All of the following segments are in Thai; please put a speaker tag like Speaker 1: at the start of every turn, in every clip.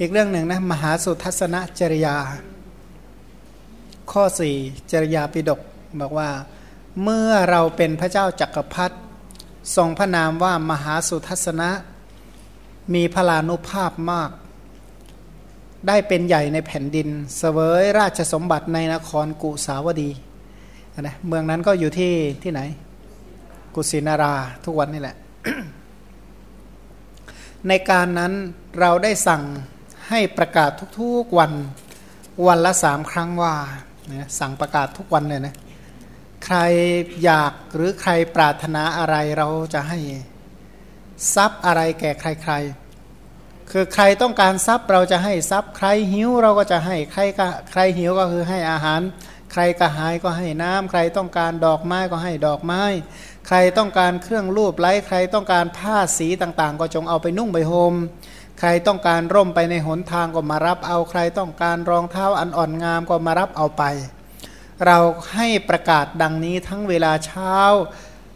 Speaker 1: อีกเรื่องหนึ่งนะมหาสุทัศนจริยา ข้อสี่จริยาปิดกบอกว่า เมื่อเราเป็นพระเจ้าจักรพรรดิทรงพระนามว่ามหาสุทัศนะ มีพลานุภาพมาก ได้เป็นใหญ่ในแผ่นดินเสวยราชสมบัติในนครกุสาวดีนะเมืองนั้นก็อยู่ที่ที่ไหน กุสินาราทุกวันนี่แหละ ในการนั้นเราได้สั่ง ให้ประกาศทุกๆวันวันละสามครั้งว่าสั่งประกาศทุกวันเลยนะใครอยากหรือใครปรารถนาอะไรเราจะให้ทรัพย์อะไรแก่ใครๆ คือใครต้องการทรัพย์เราจะให้ทรัพย์ ใครหิวเราก็จะให้ใครก็ใครหิวก็คือให้อาหาร ใครกระหายก็ให้น้ำใครต้องการดอกไม้ก็ให้ดอกไม้ ใครต้องการเครื่องรูปไล้ใครต้องการผ้าสีต่างๆ ก็จงเอาไปนุ่งไปห่ม ใครต้องการร่มไปในหนทางก็มารับเอาใครต้องการรองเท้าอันอ่อนงามก็มารับเอาไป เราให้ประกาศดังนี้ทั้งเวลาเช้า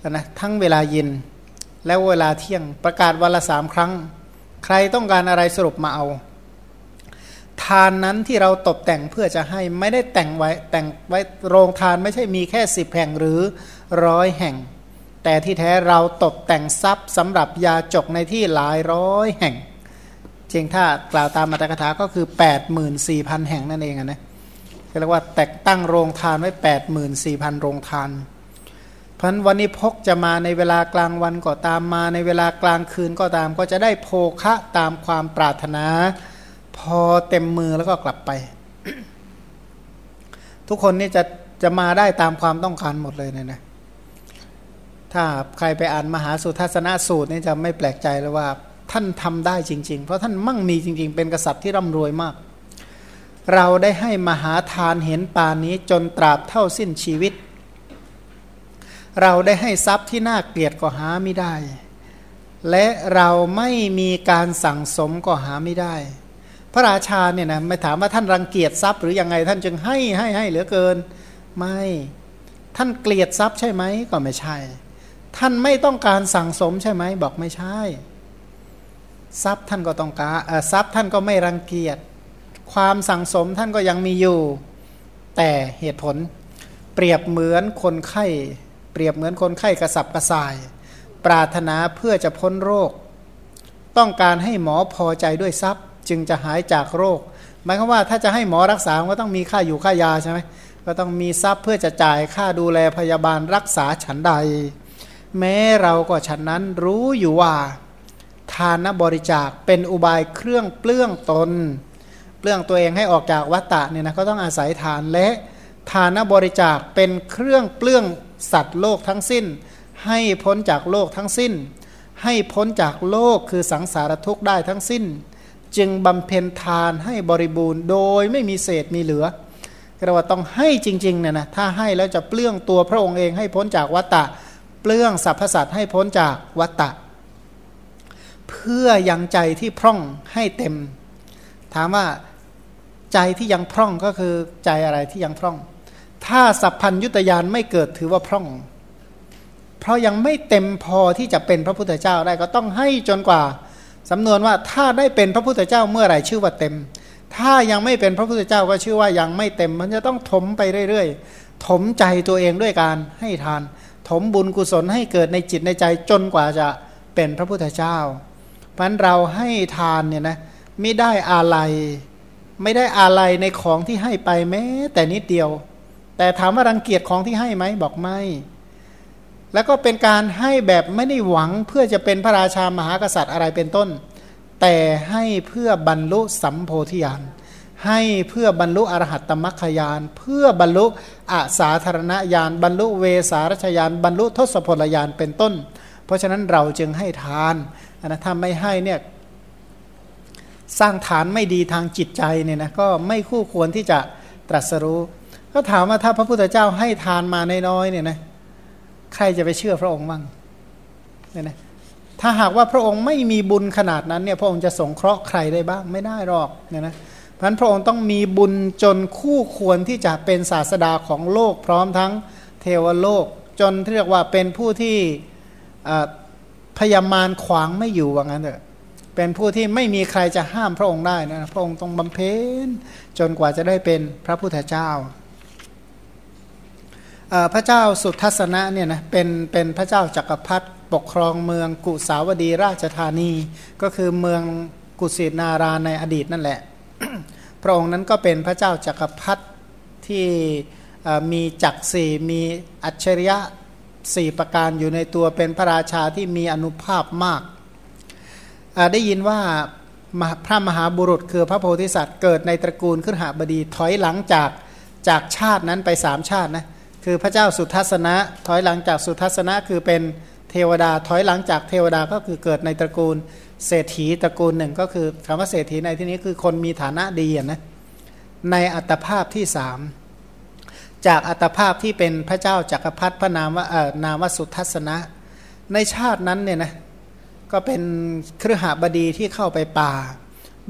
Speaker 1: นะทั้งเวลาเย็น และเวลาเที่ยงประกาศวันละสามครั้ง ใครต้องการอะไรสรุปมาเอา ทานนั้นที่เราตกแต่งเพื่อจะให้ไม่ได้แต่งไว้แต่งไว้โรงทานไม่ใช่มีแค่สิบแห่งหรือร้อยแห่ง แต่ที่แท้เราตกแต่งทรัพย์สำหรับยาจกในที่หลายร้อยแห่ง จริงถ้ากล่าวตามมาตรกถาก็คือ 84,000 แห่งนั่นเองนะเรียกว่าแต่ตั้งโรงทานไว้ 84,000 โรงทานพันวันนี้พกจะมาในเวลากลางวันก็ตามมาในเวลากลางคืนก็ตาม ก็จะได้โภคะตามความปรารถนา พอเต็มมือแล้วก็กลับไป ทุกคนนี่จะจะมาได้ตามความต้องการหมดเลยเนี่ยนะถ้าใครไปอ่านมหาสุทัศนสูตรนี่จะไม่แปลกใจเลยว่า ท่านทำได้จริง ๆ เพราะท่านมั่งมีจริง ๆ เป็นกษัตริย์ที่ร่ำรวยมาก เราได้ให้มหาทานเห็นปานนี้จนตราบเท่าสิ้นชีวิต เราได้ให้ทรัพย์ที่น่าเกลียดก็หาไม่ได้ และเราไม่มีการสั่งสมก็หาไม่ได้ พระราชาเนี่ยนะไม่ถามว่าท่านรังเกียจทรัพย์หรือยังไงท่านจึงให้ให้ให้เหลือเกิน ไม่ท่านเกลียดทรัพย์ใช่ไหมก็ไม่ใช่ ท่านไม่ต้องการสั่งสมใช่ไหมบอกไม่ใช่ ทรัพย์ท่านก็ต้องการทรัพย์ท่านก็ไม่รังเกียจ ความสั่งสมท่านก็ยังมีอยู่ แต่เหตุผล เปรียบเหมือนคนไข้ เปรียบเหมือนคนไข้กระสับกระส่าย ปรารถนาเพื่อจะพ้นโรค ต้องการให้หมอพอใจด้วยทรัพย์ จึงจะหายจากโรค หมายความว่าถ้าจะให้หมอรักษาก็ต้องมีค่าอยู่ค่ายาใช่ไหมก็ต้องมีทรัพย์เพื่อจะจ่ายค่าดูแลพยาบาลรักษาฉันใด แม้เราก็ฉันนั้นรู้อยู่ว่า ทานบริจาคเป็นอุบายเครื่องเปลื้องตน เปลื้องตัวเองให้ออกจากวัฏฏะเนี่ยนะก็ต้องอาศัยทานและทานบริจาคเป็นเครื่องเปลื้องสัตว์โลกทั้งสิ้น ให้พ้นจากโลกทั้งสิ้น ให้พ้นจากโลกคือสังสารทุกข์ได้ทั้งสิ้น จึงบำเพ็ญทานให้บริบูรณ์ โดยไม่มีเศษมีเหลือเราว่าต้องให้จริงๆเนี่ยนะถ้าให้แล้วจะเปลื้องตัวพระองค์เองให้พ้นจากวัฏฏะเปลื้องสรรพสัตว์ให้พ้นจากวัฏฏะ เพื่อยังใจที่พร่องให้เต็ม ถามว่าใจที่ยังพร่องก็คือใจอะไรที่ยังพร่อง ถ้าสัพพัญยุตยานไม่เกิดถือว่าพร่อง เพราะยังไม่เต็มพอที่จะเป็นพระพุทธเจ้าได้ก็ต้องให้จนกว่าสำนวนว่าถ้าได้เป็นพระพุทธเจ้าเมื่อไหร่ชื่อว่าเต็ม ถ้ายังไม่เป็นพระพุทธเจ้าก็ชื่อว่ายังไม่เต็ม มันจะต้องถมไปเรื่อยๆ ถมใจตัวเองด้วยการให้ทาน ถมบุญกุศลให้เกิดในจิตในใจจนกว่าจะเป็นพระพุทธเจ้า พันเราให้ทานเนี่ยนะไม่ได้อะไรไม่ได้อะไรในของที่ให้ไปแม้ แต่นิดเดียว แต่ถามว่ารังเกียจของที่ให้ไหมบอกไม่ แล้วก็เป็นการให้แบบไม่ได้หวังเพื่อจะเป็นพระราชามหากษัตริย์อะไรเป็นต้น แต่ให้เพื่อบรรลุสัมโพธิญาณให้เพื่อบรรลุอรหัตตมัคคยาน เพื่อบรรลุอาสาธารณญาณบรรลุเวสารชยานบรรลุทศพลญาณเป็นต้น เพราะฉะนั้นเราจึงให้ทาน นะถ้าไม่ให้เนี่ยสร้างฐานไม่ดีทางจิตใจเนี่ยนะก็ไม่คู่ควรที่จะตรัสรู้ก็ถามว่าถ้าพระพุทธเจ้าให้ทานมาน้อยๆเนี่ยนะใครจะไปเชื่อพระองค์บ้างเนี่ยนะถ้าหากว่าพระองค์ไม่มีบุญขนาดนั้นเนี่ยพระองค์จะสงเคราะห์ใครได้บ้างไม่ได้หรอกเนี่ยนะเพราะนั้นพระองค์ต้องมีบุญจนคู่ควรที่จะเป็นศาสดาของโลกพร้อมทั้งเทวโลก จนเรียกว่าเป็นผู้ที่ พยามารขวางไม่อยู่ว่างั้นเถอะเป็นผู้ที่ไม่มีใครจะห้ามพระองค์ได้นะพระองค์ต้องบำเพ็ญจนกว่าจะได้เป็นพระพุทธเจ้าพระเจ้าสุทัศนะเนี่ยนะเป็นเป็นพระเจ้าจักรพรรดิปกครองเมืองกุสาวดีราชธานี ก็คือเมืองกุสินาราในอดีตนั่นแหละ พระองค์นั้นก็เป็นพระเจ้าจักรพรรดิที่มีจักรสี่มีอัจฉริยะ สี่ประการอยู่ในตัวเป็นพระราชาที่มีอนุภาพมากได้ยินว่าพระมหาบุรุษคือพระโพธิสัตว์เกิดในตระกูลขึ้นหาบดีถอยหลังจากจากชาตินั้นไปสามชาตินะคือพระเจ้าสุทัศนะ ถอยหลังจากสุทัศนะคือเป็นเทวดาถอยหลังจากเทวดาก็คือเกิดในตระกูล เศรษฐีตระกูลหนึ่งก็คือคำว่าเศรษฐีในที่นี้คือคนมีฐานะดีนะในอัตภาพที่สาม จากอัตภาพที่เป็นพระเจ้าจักรพรรดิพระนามว่าเออนามวสุทัศนะ ในชาตินั้นเนี่ยนะก็เป็นเครือหบดีที่เข้าไปป่า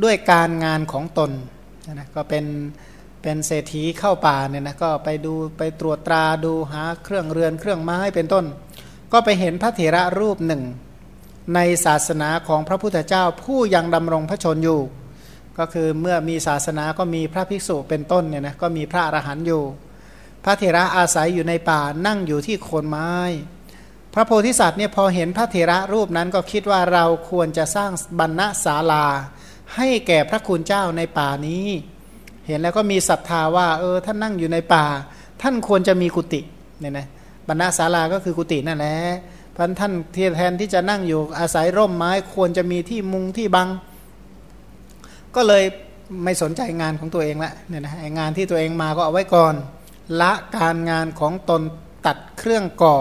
Speaker 1: ด้วยการงานของตนนะก็เป็นเป็นเศรษฐีเข้าป่าเนี่ยนะก็ไปดูไปตรวจตราดูหาเครื่องเรือนเครื่องไม้เป็นต้น ก็ไปเห็นพระเถระรูปหนึ่ง ในศาสนาของพระพุทธเจ้าผู้ยังดำรงพระชนอยู่ ก็คือเมื่อมีศาสนาก็มีพระภิกษุเป็นต้นเนี่ยนะก็มีพระอรหันต์อยู่ ระเถระอาศัยอยู่ในป่านั่งอยู่ที่โคนไม้ พระโพธิสัตว์เนี่ยพอเห็นพระเถระรูปนั้นก็คิดว่าเราควรจะสร้างบรรณศาลา ให้แก่พระคุณเจ้าในป่านี้ เห็นแล้วก็มีศรัทธาว่าเออท่านนั่งอยู่ในป่า ท่านควรจะมีกุฏิเนี่ยนะบรรณศาลาก็คือกุฏินั่นแหละพันท่านที่แทนที่จะนั่งอยู่อาศัยร่มไม้ควรจะมีที่มุงที่บัง ก็เลยไม่สนใจงานของตัวเองละเนี่ยนะงานที่ตัวเองมาก็เอาไว้ก่อน ละการงานของตนตัดเครื่องก่อ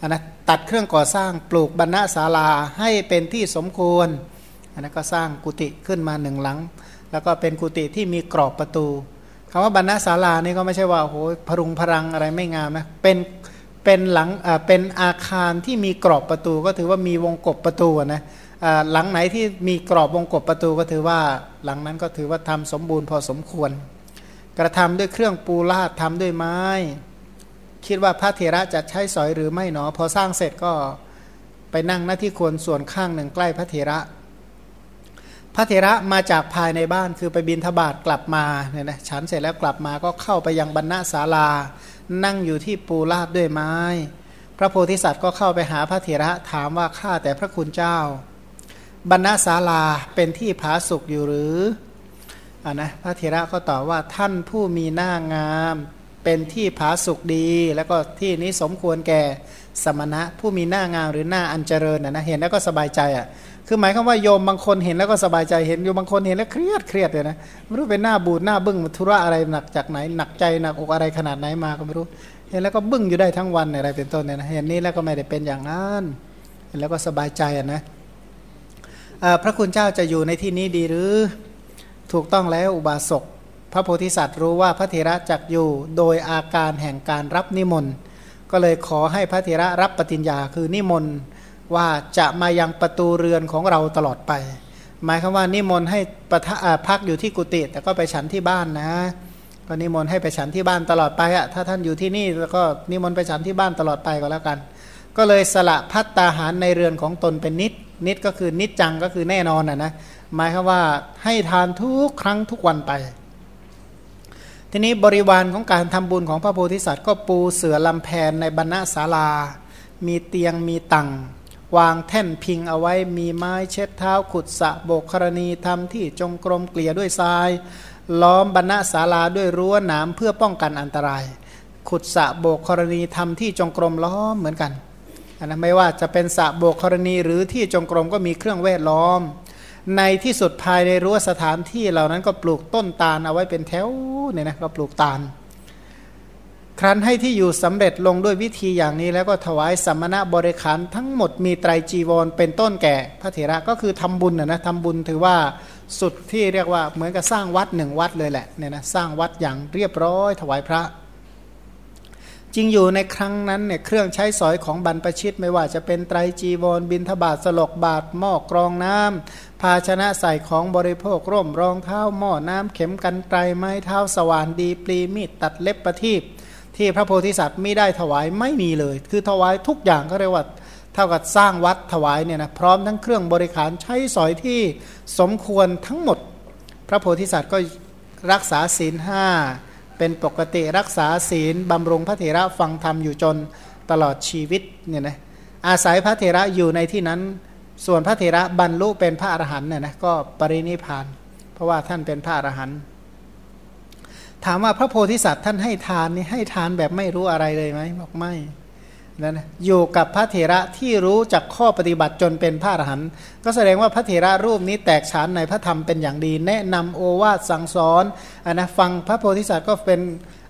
Speaker 1: อันนะตัดเครื่องก่อสร้างปลูกบรรณศาลาให้เป็นที่สมควรอันนั้นก็สร้างกุฏิขึ้นมาหนึ่งหลัง แล้วก็เป็นกุฏิที่มีกรอบประตูคำว่าบรรณศาลานี่ก็ไม่ใช่ว่าโอ้โหพรุงพรังอะไรไม่งามนะเป็นเป็นหลังอ่าเป็นอาคารที่มีกรอบประตูก็ถือว่ามีวงกบประตูนะหลังไหนที่มีกรอบวงกบประตูก็ถือว่าหลังนั้นก็ถือว่าทำสมบูรณ์พอสมควร กระทำด้วยเครื่องปูลาดทำด้วยไม้ คิดว่าพระเถระจะใช้สอยหรือไม่หนอ พอสร้างเสร็จก็ไปนั่งหน้าที่ควรส่วนข้างหนึ่งใกล้พระเถระ พระเถระมาจากภายในบ้านคือไปบินทบาทกลับมาเนี่ยนะฉันเสร็จแล้วกลับมาก็เข้าไปยังบรรณศาลา นั่งอยู่ที่ปูลาดด้วยไม้ พระโพธิสัตว์ก็เข้าไปหาพระเถระถามว่าข้าแต่พระคุณเจ้า บรรณศาลาเป็นที่ผาสุกอยู่หรือ อ่านะพระเถระก็ตอบว่าท่านผู้มีหน้างามเป็นที่ผาสุกดี แล้วก็ที่นี้สมควรแก่สมณะ ผู้มีหน้างามหรือหน้าอันเจริญนะนะเห็นแล้วก็สบายใจอะคือหมายความว่าโยมบางคนเห็นแล้วก็สบายใจเห็นโยมบางคนเห็นแล้วเครียดเครียดเลยนะไม่รู้เป็นหน้าบูดหน้าบึ้งธุระอะไรหนักจากไหนหนักใจหนักอกอะไรขนาดไหนมาก็ไม่รู้ เห็นแล้วก็บึ้งอยู่ได้ทั้งวันอะไรเป็นต้นเนี่ยนะเห็นนี้แล้วก็ไม่ได้เป็นอย่างนั้นเห็นแล้วก็สบายใจอะนะพระคุณเจ้าจะอยู่ในที่นี้ดีหรือ ถูกต้องแล้วอุบาสกพระโพธิสัตว์รู้ว่าพระเถระจักอยู่โดยอาการแห่งการรับนิมนต์ก็เลยขอให้พระเถระรับปฏิญญาคือนิมนต์ว่าจะมายังประตูเรือนของเราตลอดไป หมายคือว่านิมนต์ให้ประทพักอยู่ที่กุฏิแต่ก็ไปฉันที่บ้านนะ ก็นิมนต์ให้ไปฉันที่บ้านตลอดไปอะถ้าท่านอยู่ที่นี่แล้วก็นิมนต์ไปฉันที่บ้านตลอดไปก็แล้วกัน ก็เลยสละพัตตาหารในเรือนของตนเป็นนิดนิดก็คือนิดจังก็คือแน่นอนอะนะ หมายคือว่าให้ทานทุกครั้งทุกวันไป ทีนี้บริวารของการทำบุญของพระโพธิสัตว์ก็ปูเสือลำแพนในบรรณศาลา มีเตียงมีตังวางแท่นพิงเอาไว้มีไม้เช็ดเท้าขุดสะโบกครณีทำที่จงกรมเกลี่ยด้วยทราย ล้อมบรรณศาลาด้วยรั้วหนามเพื่อป้องกันอันตราย ขุดสะโบกครณีทำที่จงกรมล้อมเหมือนกันนนะไม่ว่าจะเป็นสะโบกครณีหรือที่จงกรมก็มีเครื่องเวทล้อม ในที่สุดภายในรั้วสถานที่เหล่านั้นก็ปลูกต้นตาลเอาไว้เป็นแถวเนี่ยนะก็ปลูกตาล ครั้นให้ที่อยู่สำเร็จลงด้วยวิธีอย่างนี้แล้วก็ถวายสัมมณะบริขารทั้งหมดมีไตรจีวรเป็นต้นแก่พระเถระก็คือทำบุญนะนะทำบุญถือว่าสุดที่เรียกว่าเหมือนกับสร้างวัดหนึ่งวัดเลยแหละเนี่ยนะสร้างวัดอย่างเรียบร้อย ถวายพระจริงอยู่ในครั้งนั้นเนี่ยเครื่องใช้สอยของบรรพชิตไม่ว่าจะเป็นไตรจีวรบินทบาทสลกบาทหม้อกรองน้ำ ภาชนะใส่ของบริโภคร่มรองเท้าหม้อน้ำเข็มกันไกรไม้เท้าสว่านดีปลีมีดตัดเล็บประทีปที่พระโพธิสัตว์ไม่ได้ถวายไม่มีเลย คือถวายทุกอย่างก็เรียกว่าเท่ากับสร้างวัดถวายเนี่ยนะพร้อมทั้งเครื่องบริขารใช้สอยที่สมควรทั้งหมด พระโพธิสัตว์ก็รักษาศีลห้าเป็นปกติรักษาศีลบำรุงพระเถระฟังธรรมอยู่จนตลอดชีวิตเนี่ยนะอาศัยพระเถระอยู่ในที่นั้น ส่วนพระเถระบรรลุเป็นพระอรหันต์เนี่ยนะก็ปรินิพาน เพราะว่าท่านเป็นพระอรหันต์ถามว่าพระโพธิสัตว์ท่านให้ทานนี่ให้ทานแบบไม่รู้อะไรเลยไหมบอกไม่นั่นะอยู่กับพระเถระที่รู้จากข้อปฏิบัติจนเป็นพระอรหันต์ก็แสดงว่าพระเถระรูปนี้แตกฉานในพระธรรมเป็นอย่างดี แนะนำโอวาทสั่งสอนอนนะฟังพระโพธิสัตว์ก็เป็น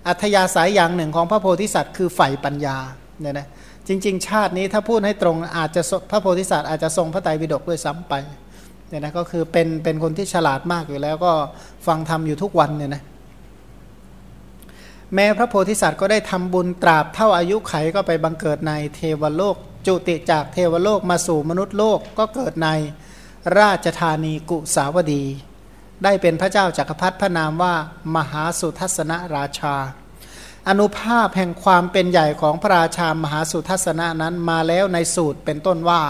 Speaker 1: อัธยาศัยอย่างหนึ่งของพระโพธิสัตว์คือใฝ่ปัญญาเนี่ยนะ จริง ๆ ชาตินี้ถ้าพูดให้ตรงอาจจะพระโพธิสัตว์อาจจะทรงพระไตรปิฎกด้วยซ้ำไปเนี่ยนะก็คือเป็นเป็นคนที่ฉลาดมากอยู่แล้วก็ฟังธรรมอยู่ทุกวันเนี่ยนะแม้พระโพธิสัตว์ก็ได้ทำบุญตราบเท่าอายุไขก็ไปบังเกิดในเทวโลก จุติจากเทวโลกมาสู่มนุษย์โลกก็เกิดในราชธานีกุสาวดี ได้เป็นพระเจ้าจากักรพรรดิพระนามว่ามหาสุทัศนราชา อนุภาพแห่งความเป็นใหญ่ของพระราชามหาสุทัศนะนั้นมาแล้วในสูตรเป็นต้นว่า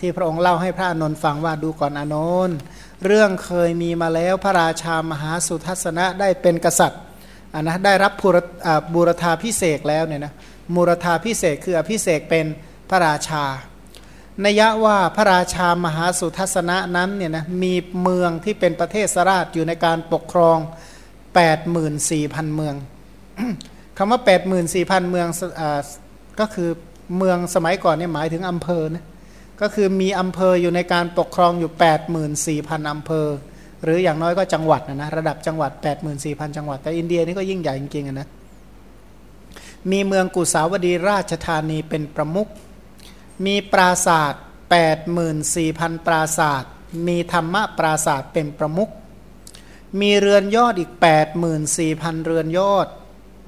Speaker 1: ที่พระองค์เล่าให้พระอนนท์ฟังว่าดูก่อนอนนท์เรื่องเคยมีมาแล้วพระราชามหาสุทัศนะได้เป็นกษัตริย์นะได้รับบูรธาพิเศษแล้วเนี่ยนะมูรธาพิเศษคืออภิเศษเป็นพระราชานยะว่าพระราชามหาสุทัศนะนั้นเนี่ยนะมีเมืองที่เป็นประเทศสราชอยู่ในการปกครอง 84,000 เมือง คำว่า 84,000 เมืองอก็คือเมืองสมัยก่อนเนี่ยหมายถึงอำเภอนะก็คือมีอำเภออยู่ในการปกครองอยู่ 84,000 อำเภอ หรืออย่างน้อยก็จังหวัดนะนะระดับจังหวัด 84,000 จังหวัด แต่อินเดียนี่ก็ยิ่งใหญ่จริงๆนะมีเมืองกุสาวดีราชธานีเป็นประมุขมีปราศาสตร์84,000 ปราศาสตร์มีธรรมะปราศาสตร์เป็นประมุขมีเรือนยอดอีก 84,000 เรือนยอด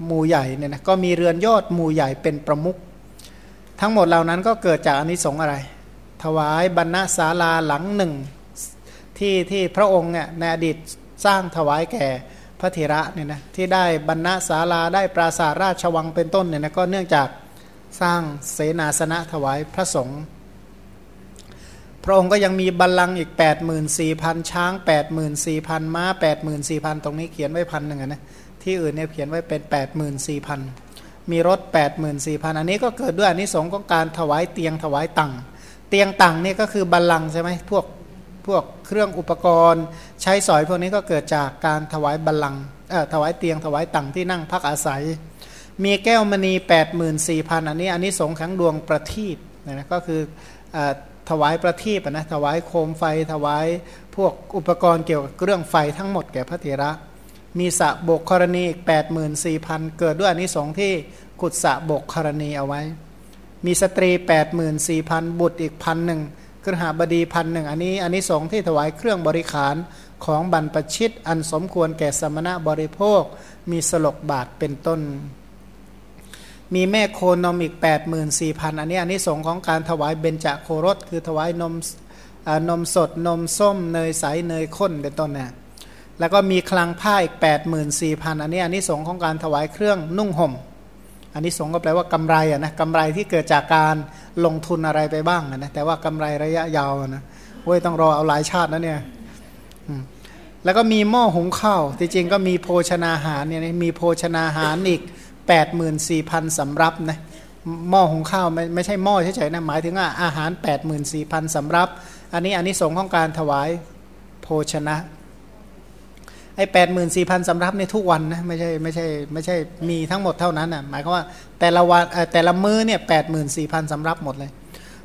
Speaker 1: หมู่ใหญ่เนี่ยนะก็มีเรือนยอดหมู่ใหญ่เป็นประมุขทั้งหมดเหล่านั้นก็เกิดจากอนิสงส์อะไร ถวายบรรณศาลาหลังหนึ่งที่ที่พระองค์เนี่ยในอดีตสร้างถวายแก่พระเถระเนี่ยนะที่ได้บรรณศาลาได้ปราสาทราชวังเป็นต้นเนี่ยนะก็เนื่องจากสร้างเสนาสนะถวายพระสงฆ์พระองค์ก็ยังมีบัลลังก์อีก 8 4 0 0 0 ช้าง 8 4 0 0 0 ม้า 8 4 0 0 0 ตรงนี้เขียนไว้พันหนึ่งนะ ที่อื่นเนี่ยเขียนไว้เป็น 8 4 0 0 0 มีรถ 8 4 0 0 0 อันนี้ก็เกิดด้วยอันนี้สงของการถวายเตียงถวายตังเตียงตังนี่ก็คือบัลลังใช่ไหมพวกพวกเครื่องอุปกรณ์ ใช้สอยพวกนี้ก็เกิดจากการถวายบัลลังก์ถวายเตียงถวายตังที่นั่งพักอาศัย มีแก้วมณี 8 4 0 0 0 อันนี้อันนี้สงขังดวงประทีปนะก็คืออถวายประทีปนะถวายโคมไฟถวายพวกอุปกรณ์เกี่ยวกับเครื่องไฟทั้งหมดแก่พระเถระ มีสะบกกรณีอีก 8 4 0 0 0 เกิดด้วยอันนี้สงที่ขุดสะบกกรณีเอาไว้ มีสตรี 8 4 0 0 0 บุตรอีกพันหนึ่งครหาบดีพันหนึ่งอันนี้อันนี้สงที่ถวายเครื่องบริขารของบรรพชิต อันสมควรแก่สมณะบริโภค มีสลกบาทเป็นต้น มีแม่โคนมอีก 8 4 0 0 0 อันนี้อันนี้สงของการถวายเบญจโครสคือถวายนมนมสดนมส้มเนยใสเนยข้นเป็นต้นเนี่ย แล้วก็มีคลังผ้าอีก8 4 0 0 0 อันนี้อันนี้สงของการถวายเครื่องนุ่งห่ม อันนี้สงก็แปลว่ากำไรอะนะกำไรที่เกิดจากการลงทุนอะไรไปบ้างนะแต่ว่ากำไรระยะยาวนะเว้ยต้องรอเอาหลายชาตินะเนี่ยแล้วก็มีหม้อหุงข้าวที่จริงก็มีโภชนาหารเนี่ยมีโภชนาหารอีก 8 4 0 0 0สำรับนะหม้อหุงข้าวไม่ไม่ใช่หม้อเฉยๆนะหมายถึงว่าอาหาร 8 4 0 0 0สำรับ อันนี้อันนี้สงของการถวายโภชนะ ไอ้แปดหมื่นสี่พันสำรับในทุกวันนะไม่ใช่ไม่ใช่ไม่ใช่มีทั้งหมดเท่านั้นอะหมายความว่าแต่ละวันแต่ละมื้อเนี่ยแปดหมื่นสี่พันสำรับหมดเลย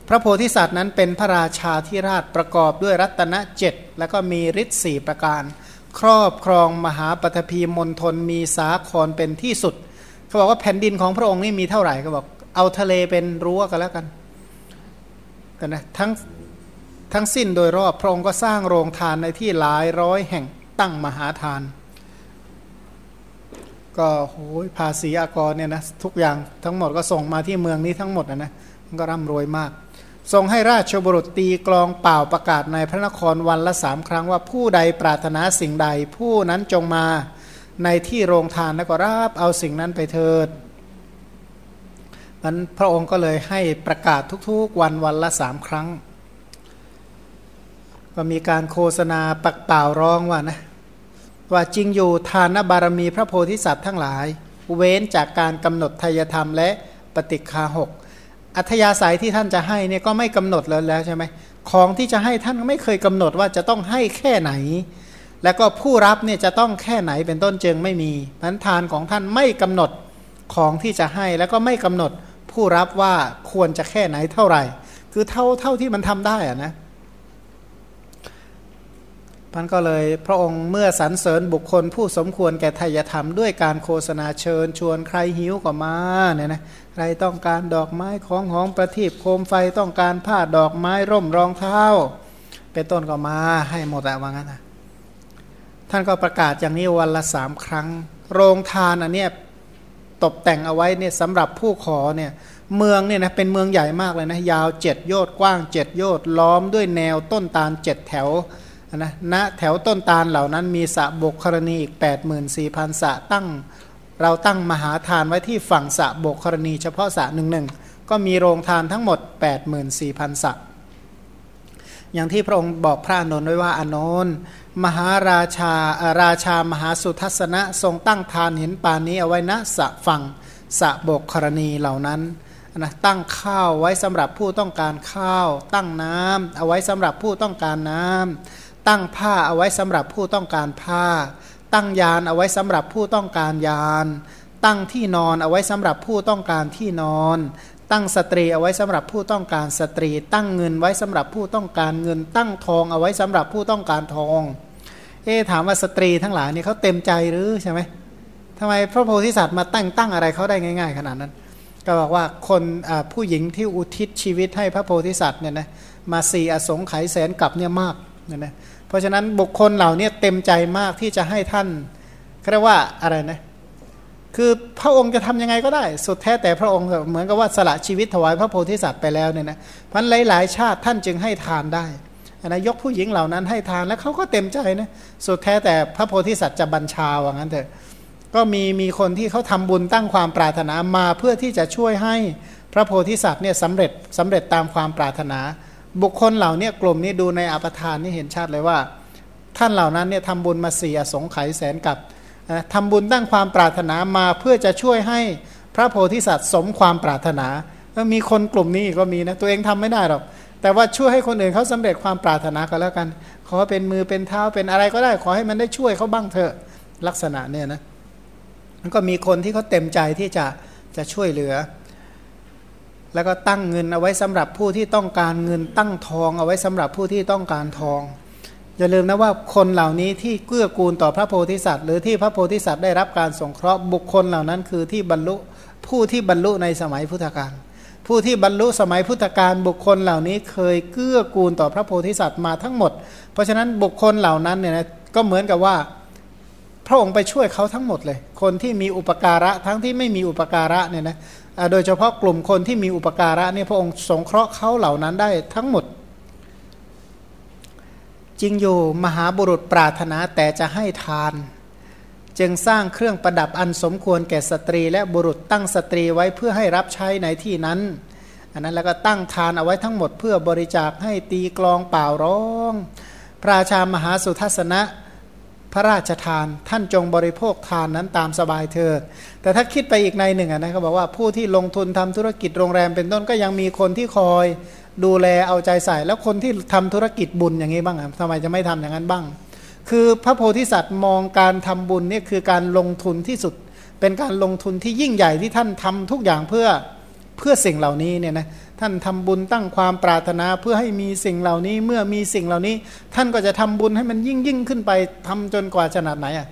Speaker 1: พระโพธิสัตว์นั้นเป็นพระราชาธิราชประกอบด้วยรัตนเจ็ดแล้วก็มีฤทธิ์สี่ประการ ครอบครองมหาปฐพีมณฑลมีสาครเป็นที่สุด เขาบอกว่าแผ่นดินของพระองค์นี่มีเท่าไหร่เขาบอกเอาทะเลเป็นรั้วกันแล้วกันกันนะทั้งทั้งสิ้นโดยรอบพระองค์ก็สร้างโรงทานในที่หลายร้อยแห่ง ตั้งมหาทาน ก็โหยภาษีอากรเนี่ยนะทุกอย่างทั้งหมดก็ส่งมาที่เมืองนี้ทั้งหมดนะนะมันก็ร่ำรวยมากทรงให้ราชบุรุษตีกลองเป่าประกาศในพระนครวันละสามครั้งว่าผู้ใดปรารถนาสิ่งใด ผู้นั้นจงมาในที่โรงทานแล้วก็รับเอาสิ่งนั้นไปเถิดมันพระองค์ก็เลยให้ประกาศทุกๆวันวันละสามครั้ง ก็มีการโฆษณาปักเปล่าร้องว่านะ ว่าจริงอยู่ทานบารมีพระโพธิสัตว์ทั้งหลาย เว้นจากการกำหนดทายธรรมและปฏิคาหกอัธยาศัยที่ท่านจะให้เนี่ยก็ไม่กำหนดเลยแล้วใช่ไหมของที่จะให้ท่านไม่เคยกำหนดว่าจะต้องให้แค่ไหน แล้วก็ผู้รับเนี่ยจะต้องแค่ไหนเป็นต้นจึงไม่มีพันทานของท่านไม่กำหนดของที่จะให้แล้วก็ไม่กำหนดผู้รับว่าควรจะแค่ไหนเท่าไหร่ คือเท่าเท่าที่มันทำได้อะนะ พันก็เลยพระองค์เมื่อสรรเสริญบุคคลผู้สมควรแก่ทายธรรมด้วยการโฆษณาเชิญ ชวนใครหิวก็มาเนี่ยนะใครต้องการดอกไม้ของหอมประทีปโคมไฟต้องการผ้าดอกไม้ร่มรองเท้า เป็นต้นก็มาให้หมดอะว่างั้นนะท่านก็ประกาศอย่างนี้วันละสามครั้ง โรงทานอันเนี้ยตกแต่งเอาไว้เนี่ยสำหรับผู้ขอเนี่ยเมืองเนี่ยนะเป็นเมืองใหญ่มากเลยนะยาวเจ็ดโยชน์กว้างเจ็ดโยชน์ล้อมด้วยแนวต้นตาลเจ็ดแถว นะณแถวต้นตาลเหล่านั้นมีสะบกครณีอีก 84,000สะตั้ง เราตั้งมหาทานไว้ที่ฝั่งสะบกครณีเฉพาะสะหนึ่งหนึ่งก็มีโรงทานทั้งหมด 84,000สะอย่างที่พระองค์บอกพระอนนท์ไว้ว่าอนนท์มหาราชาราชามหาสุทัศนะทรงตั้งทานเห็นปานนี้เอาไว้ณสะฝั่งสะบกครณีเหล่านั้นนะตั้งข้าวไว้สำหรับผู้ต้องการข้าว ตั้งน้ำเอาไว้สำหรับผู้ต้องการน้ำ ตั้งผ้าเอาไว้สำหรับผู้ต้องการผ้า ตั้งยานเอาไว้สำหรับผู้ต้องการยาน ตั้งที่นอนเอาไว้สำหรับผู้ต้องการที่นอน ตั้งสตรีเอาไว้สำหรับผู้ต้องการสตรี ตั้งเงินไว้สำหรับผู้ต้องการเงิน ตั้งทองเอาไว้สำหรับผู้ต้องการทอง เอ๊ถามว่าสตรีทั้งหลายนี่เขาเต็มใจหรือใช่ไหมทำไมพระโพธิสัตว์มาตั้งตั้งอะไรเขาได้ง่าย ๆ ขนาดนั้น ก็บอกว่าคนผู้หญิงที่อุทิศชีวิตให้พระโพธิสัตว์เนี่ยนะมาสี่อสงไขยแสนกับเนี่ยมากเนี่ยนะ เพราะฉะนั้นบุคคลเหล่านี้เต็มใจมากที่จะให้ท่านเรียกว่าอะไรนะคือพระองค์จะทํำยังไงก็ได้ สุดแท้แต่พระองค์เหมือนกับว่าสละชีวิตถวายพระโพธิสัตว์ไปแล้วเนี่ยนะพันหลายๆ ชาติท่านจึงให้ทานได้นะยกผู้หญิงเหล่านั้นให้ทานแล้วเขาก็เต็มใจนะสุดแท้แต่พระโพธิสัตว์จะบัญชาว่างั้นเถอะก็มีมีคนที่เขาทำบุญตั้งความปรารถนามาเพื่อที่จะช่วยให้พระโพธิสัตว์เนี่ยสำเร็จสำเร็จตามความปรารถนา บุคคลเหล่านี้กลุ่มนี้ดูในอปทานนี่เห็นชัดเลยว่า ท่านเหล่านั้นเนี่ยทำบุญมาเสียสงไขยแสนกับทำบุญตั้งความปรารถนามาเพื่อจะช่วยให้พระโพธิสัตว์สมความปรารถนาแล้วมีคนกลุ่มนี้ก็มีนะตัวเองทำไม่ได้หรอก แต่ว่าช่วยให้คนอื่นเขาสำเร็จความปรารถนาก็แล้วกัน ขอเป็นมือเป็นเท้าเป็นอะไรก็ได้ ขอให้มันได้ช่วยเขาบ้างเถอะลักษณะเนี่ยนะมันก็มีคนที่เขาเต็มใจที่จะจะช่วยเหลือ แล้วก็ตั้งเงินเอาไว้สำหรับผู้ที่ต้องการเงินตั้งทอง เอาไว้สำหรับผู้ที่ต้องการทอง อย่าลืมนะว่าคนเหล่านี้ที่เกื้อกูลต่อพระโพธิสัตว์ หรือที่พระโพธิสัตว์ได้รับการสงเคราะห์บุคคลเหล่านั้นคือที่บรรลุผู้ที่บรรลุในสมัยพุทธกาลผู้ที่บรรลุสมัยพุทธกาลบุคคลเหล่านี้เคยเกื้อกูลต่อพระโพธิสัตว์มาทั้งหมด เพราะฉะนั้นบุคคลเหล่านั้นเนี่ยนะก็เหมือนกับว่าพระองค์ไปช่วยเขาทั้งหมดเลย คนที่มีอุปการะทั้งที่ไม่มีอุปการะเนี่ยนะ โดยเฉพาะกลุ่มคนที่มีอุปการะเนี่ยพระองค์สงเคราะห์เขาเหล่านั้นได้ทั้งหมด จริงอยู่มหาบุรุษปรารถนาแต่จะให้ทาน จึงสร้างเครื่องประดับอันสมควรแก่สตรี และบุรุษตั้งสตรีไว้เพื่อให้รับใช้ในที่นั้นอันนั้นแล้วก็ตั้งทานเอาไว้ทั้งหมดเพื่อบริจาคให้ตีกลองเป่าร้อง พระราชามหาสุทัศนะ พระราชทาน ท่านจงบริโภคทานนั้นตามสบายเธอ แต่ถ้าคิดไปอีกในหนึ่งนะเขาบอกว่าผู้ที่ลงทุนทำธุรกิจโรงแรมเป็นต้นก็ยังมีคนที่คอยดูแลเอาใจใส่ แล้วคนที่ทำธุรกิจบุญอย่างนี้บ้างทำไมจะไม่ทำอย่างนั้นบ้าง คือพระโพธิสัตว์มองการทำบุญนี่คือการลงทุนที่สุด เป็นการลงทุนที่ยิ่งใหญ่ที่ท่านทำทุกอย่างเพื่อเพื่อสิ่งเหล่านี้เนี่ยนะ ท่านทำบุญตั้งความปรารถนาเพื่อให้มีสิ่งเหล่านี้เมื่อมีสิ่งเหล่านี้ ท่านก็จะทำบุญให้มันยิ่งยิ่งขึ้นไปทำจนกว่าขนาดไหนอะ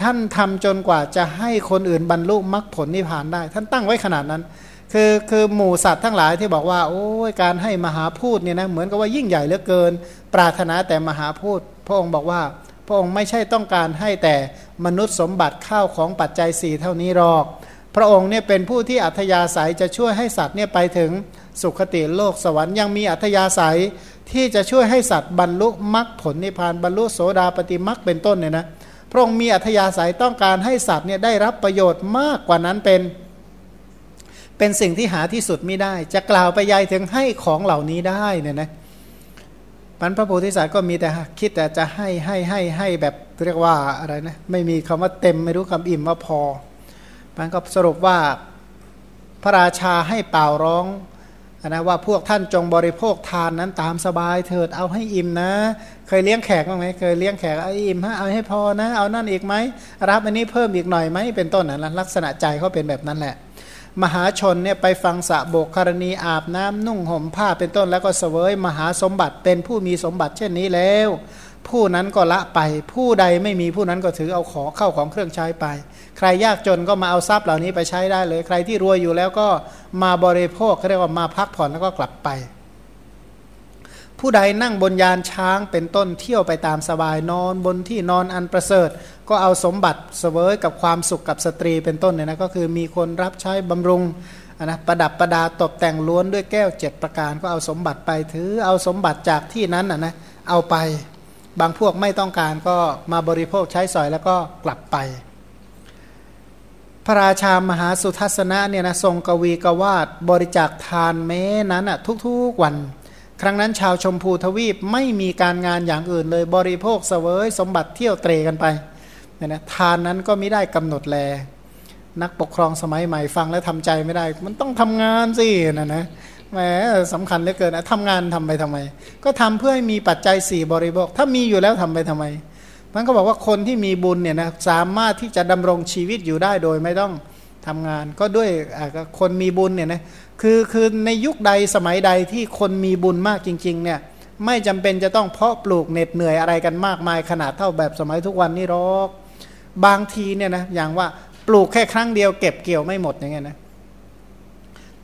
Speaker 1: ท่านทำจนกว่าจะให้คนอื่นบรรลุมรรคผลนิพพานได้ ท่านตั้งไว้ขนาดนั้น คือคือหมู่สัตว์ทั้งหลายที่บอกว่า โอ้ยการให้มหาพูดเนี่ยนะเหมือนกับว่ายิ่งใหญ่เหลือเกิน ปรารถนาแต่มหาพูดพระองค์บอกว่าพระองค์ไม่ใช่ต้องการให้แต่มนุษย์สมบัติข้าวของปัจจัยสี่เท่านี้หรอก พระองค์เนี่ยเป็นผู้ที่อัธยาศัยจะช่วยให้สัตว์เนี่ยไปถึงสุคติโลกสวรรค์ยังมีอัธยาศัยที่จะช่วยให้สัตว์บรรลุมรรคผลนิพพานบรรลุโสดาปฏิมรรคเป็นต้นเนี่ยนะพระองค์มีอัธยาศัยต้องการให้สัตว์เนี่ยได้รับประโยชน์มากกว่านั้นเป็น เป็นสิ่งที่หาที่สุดไม่ได้ จะกล่าวไปยายถึงให้ของเหล่านี้ได้เนี่ยนะมันพระโพธิสัตว์ก็มีแต่คิดแต่จะให้ให้ให้ให้แบบเรียกว่าอะไรนะไม่มีคำว่าเต็มไม่รู้คำอิ่มว่าพอ มันก็สรุปว่าพระราชาให้เป่าร้องนะว่าพวกท่านจงบริโภคทานนั้นตามสบายเถิดเอาให้อิ่มนะ เคยเลี้ยงแขกบ้างไหมเคยเลี้ยงแขกเอาอิ่มฮะเอาให้พอนะ เอานั่นอีกไหมรับอันนี้เพิ่มอีกหน่อยไหมเป็นต้นนะลักษณะใจเขาเป็นแบบนั้นแหละ มหาชนเนี่ยไปฟังสะโบกกรณีอาบน้ำนุ่งห่มผ้าเป็นต้นแล้วก็เสวยมหาสมบัติเป็นผู้มีสมบัติเช่นนี้แล้ว ผู้นั้นก็ละไป ผู้ใดไม่มีผู้นั้นก็ถือเอาของเข้าของเครื่องใช้ไป ใครยากจนก็มาเอาทรัพย์เหล่านี้ไปใช้ได้เลย ใครที่รวยอยู่แล้วก็มาบริโภคเขาเรียกว่ามาพักผ่อนแล้วก็กลับไป ผู้ใดนั่งบนยานช้างเป็นต้นเที่ยวไปตามสบายนอนบนที่นอนอันประเสริฐ ก็เอาสมบัติเสวยกับความสุขกับสตรีเป็นต้นเนี่ยนะก็คือมีคนรับใช้บำรุงนะประดับประดาตกแต่งล้วนด้วยแก้วเจ็ดประการก็เอาสมบัติไปถือเอาสมบัติจากที่นั้นนะนะเอาไป บางพวกไม่ต้องการก็มาบริโภคใช้สอยแล้วก็กลับไป พระราชามหาสุทัศนะเนี่ยนะทรงกวีกวาดบริจาคทานแม้นั้นอะทุกๆวัน ครั้งนั้นชาวชมพูทวีปไม่มีการงานอย่างอื่นเลยบริโภคเสวยสมบัติเที่ยวเตรกันไปเนี่ยนะทานนั้นก็ไม่ได้กำหนดแล นักปกครองสมัยใหม่ฟังแล้วทำใจไม่ได้ มันต้องทำงานสินะนะ แหมสำคัญเหลือเกินนะทำงานทำไปทำไม ก็ทำเพื่อให้มีปัจจัยสี่บริโภคถ้ามีอยู่แล้วทำไปทำไมมันก็บอกว่าคนที่มีบุญเนี่ยนะสามารถที่จะดำรงชีวิตอยู่ได้โดยไม่ต้องทำงาน ก็ด้วยคนมีบุญเนี่ยนะคือคือในยุคใดสมัยใดที่คนมีบุญมากจริงๆเนี่ยไม่จำเป็นจะต้องเพาะปลูกเหน็ดเหนื่อยอะไรกันมากมายขนาดเท่าแบบสมัยทุกวันนี้หรอก บางทีเนี่ยนะอย่างว่าปลูกแค่ครั้งเดียวเก็บเกี่ยวไม่หมดอย่างเงี้ยนะ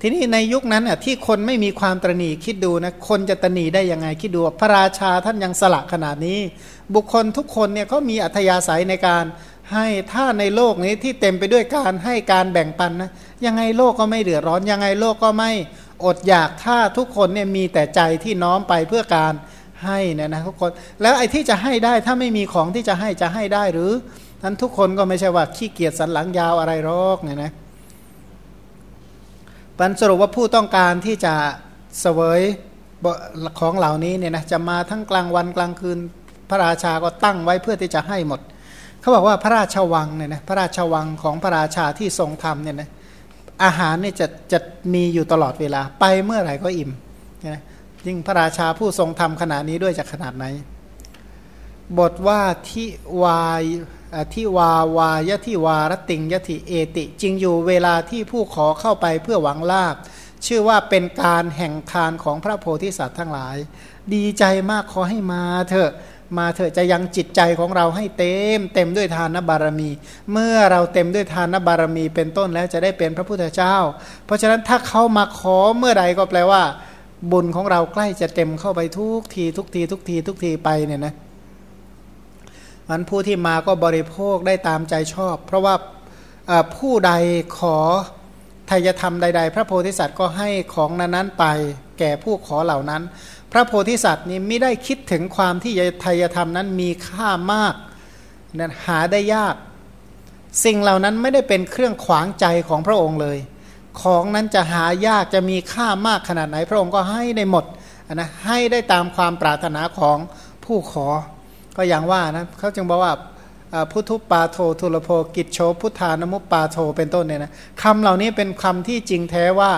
Speaker 1: ทีนี้ในยุคนั้นอะที่คนไม่มีความตรณีคิดดูนะคนจะตรณีได้ยังไงคิดดูพระราชาท่านยังสละขนาดนี้ บุคคลทุกคนเนี่ยก็มีอัธยาศัยในการให้ถ้าในโลกนี้ที่เต็มไปด้วยการให้การแบ่งปันนะยังไงโลกก็ไม่เดือดร้อน ยังไงโลกก็ไม่อดอยากถ้าทุกคนเนี่ยมีแต่ใจที่น้อมไปเพื่อการให้นี่ยนะทุกคน แล้วไอ้ที่จะให้ได้ถ้าไม่มีของที่จะให้จะให้ได้หรือนั้นทุกคนก็ไม่ใช่ว่าขี้เกียจสันหลังยาวอะไรหรอกเนี่ยนะ ปันสรุปว่าผู้ต้องการที่จะเสวยของเหล่านี้เนี่ยนะจะมาทั้งกลางวันกลางคืนพระราชาก็ตั้งไว้เพื่อที่จะให้หมด เขาบอกว่าพระราชวังเนี่ยนะพระราชวังของพระราชาที่ทรงทำเนี่ยนะอาหารเนี่ยจะจะมีอยู่ตลอดเวลาไปเมื่อไหร่ก็อิ่มนะยิ่งพระราชาผู้ทรงทำขนาดนี้ด้วยจะขนาดไหน บทว่าที่วาย ทิวาวายทิวารติงยติเอติ จริงอยู่เวลาที่ผู้ขอเข้าไปเพื่อหวังลาบ ชื่อว่าเป็นการแห่งทานของพระโพธิสัตว์ทั้งหลาย ดีใจมากขอให้มาเถอะมาเถอะจะยังจิตใจของเราให้เต็ม เต็มด้วยทานบารมี เมื่อเราเต็มด้วยทานบารมีเป็นต้นแล้วจะได้เป็นพระพุทธเจ้า เพราะฉะนั้นถ้าเขามาขอเมื่อใดก็แปลว่า บุญของเราใกล้จะเต็มเข้าไปทุกทีทุกทีทุกทีทุกทีไปเนี่ยนะ มันผู้ที่มาก็บริโภคได้ตามใจชอบ เพราะว่าผู้ใดขอทายธรรมใด ๆ พระโพธิสัตว์ก็ให้ของนั้นๆไป แก่ผู้ขอเหล่านั้น พระโพธิสัตว์นี้ไม่ได้คิดถึงความที่ทายธรรมนั้นมีค่ามากนั้นหาได้ยาก สิ่งเหล่านั้นไม่ได้เป็นเครื่องขวางใจของพระองค์เลย ของนั้นจะหายากจะมีค่ามากขนาดไหน พระองค์ก็ให้ได้หมดนะให้ได้ตามความปรารถนาของผู้ขอ ก็อย่างว่านะเขาจึงบอกว่าพุทธุปาโททุลโภกิจโชพุทธานมุปปาโทเป็นต้นเนี่ยนะคำเหล่านี้เป็นคำที่จริงแท้ว่า